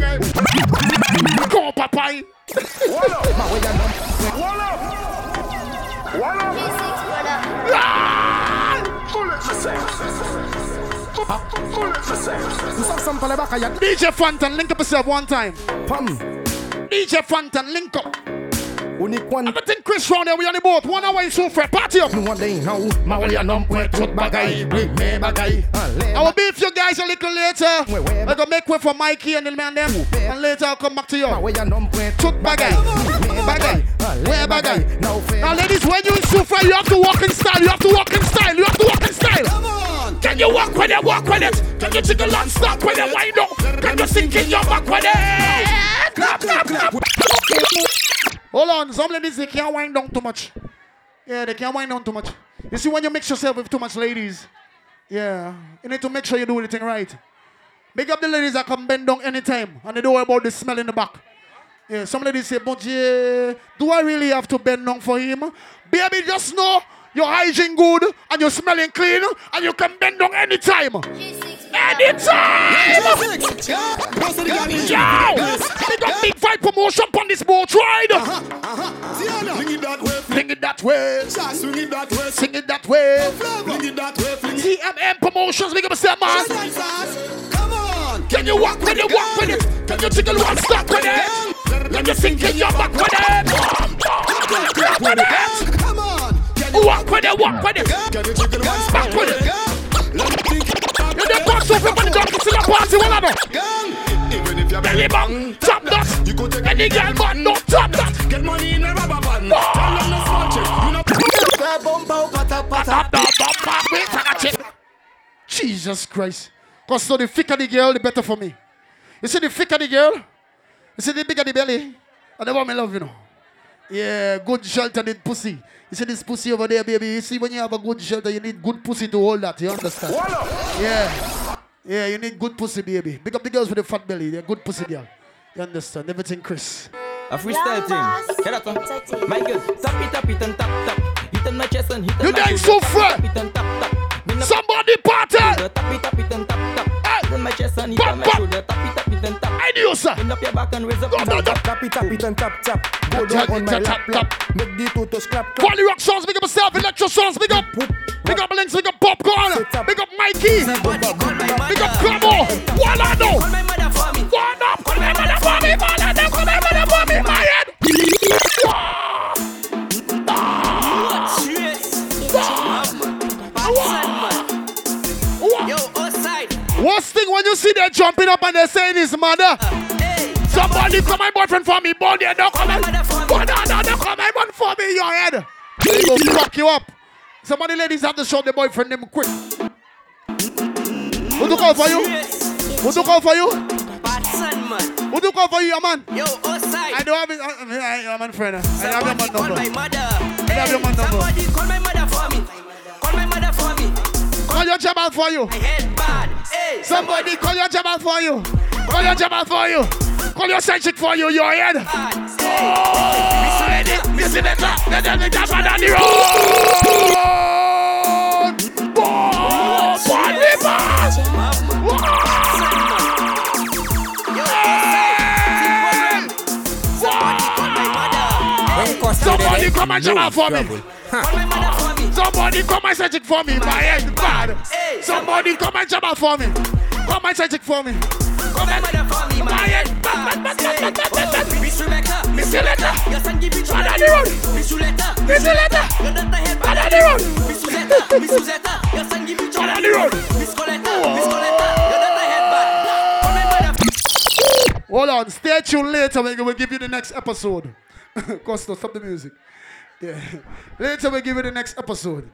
Kon papay. Wala. Ma wè yan nom. Wala. Wala. DJ Fantan, link up yourself one time. Pam. DJ Fantan, link up. Unique one. I think Chris round there, we on the boat. One hour is so fair. Party up. Nous on d'un, how? Ma we ya nom point tout bagay. Bring me bagay. I will beef you guys a little later. I'm gonna make way for Mikey and the man them. And later I'll come back to you. Tooth bagay. Bagay. Where bagay? Now ladies, when you in Soufrière, you have to walk in style. You have to walk in style. You have to walk in style. Come on. Can you walk with it? Walk with it. Can you jiggle and stop with it? Wind up. Can you sink in your back with it? Clap, clap, clap. Hold on. Some ladies, they can't wind down too much. Yeah, they can't wind down too much. You see, when you mix yourself with too much ladies, yeah, you need to make sure you do everything right. Make up the ladies that can bend down anytime and they don't worry about the smell in the back. Yeah, some ladies say, but yeah, do I really have to bend down for him? Baby, just know your hygiene good and you're smelling clean and you can bend down anytime. Anytime! Yo! We got big fight promotion on this boat ride. Uh-huh, uh-huh. Swing it that way. Bring it that way. Swing it that way. Sing it that way. Bring it that way. Fling it. TMM promotions, make up a man. Come on. Can you walk with it, walk with it? Can you jiggle one stop with it? Let me sink in your back with it. Boom, boom, clap with it. Come on. Walk with it, walk with it. Can you jiggle one Back with it. Let me think. You don't talk so quick when the dog is party, what I know? Gang. Even if you're Belly bang, top that. you could take Any girl but no top that. Get money in a rubber band. Tell them no small check. You know. Tap, tap, tap, tap, wait, take a check. Jesus Christ. Because so the thicker the girl, the better for me. You see the thicker the girl, you see the bigger the belly, and the more me love, you know. Yeah, good shelter need pussy. You see this pussy over there, baby. You see when you have a good shelter, you need good pussy to hold that. You understand? Yeah. Yeah, you need good pussy, baby. Big up the girls with the fat belly. They're good pussy girl. You understand? Everything, Chris. A freestyle thing. Get up, My girl, tap it, tap it, and tap, tap. Hit on my chest and hit on You my dance shoulder. so fair. Tap it and tap, tap. Somebody party. Tap it, tap it, and tap, tap. Hit on my chest and hit on my Pop, pop. shoulder. Tap it, tap it, and tap. I do, sir. Bend up your back and raise up Go, your go, Tap it, tap it and tap, tap. Go down on my tap, lap, tap, lap. Make the two toes clap, clap. Quality rock songs, big up yourself. Electro songs, big up. Big up Links, big up Popcorn. Big up Mikey. Big up Cramo. One I know. Call my mother for me. One up. Call my mother for me. One of. Call my mother when you see them jumping up and they're saying his mother. Hey, Somebody call my boyfriend for me. Boy, they don't call my Boy, no, no, don't call my man for me. Your head. They go fuck you up. Somebody ladies have to show the boyfriend them quick. Who do call for you? Who do call for you? Son. Who do call for you, your man? Yo, outside. I don't have it. I, I, I'm a friend. I have your man number. I have your man number. Somebody call my mother Call your jabal for you. My head bad. Hey, Somebody call your jabal for you. Call your jabal for you. Call your side chick for you. Your head. bad. Oh, ready? You see the top. The devil jump on the road. Oh, body pass. Somebody come and jabal for me. Somebody come and side chick for me. My head bad. Somebody come and jabal for me. Come and side chick for me. Come and mother for me, my head bad. Oh, miss Rebecca, Miss Rebecca, your son give it to the Miss Juletta, Miss Juletta, your daughter head bad. Miss Suzetta, Miss Suzetta, your son give it to the Miss Coletta, Miss Coletta, your daughter head bad. Come and mother. Hold on, stay tuned later. We will give you the next episode. Costo, stop the music. Yeah. Later we give you the next episode.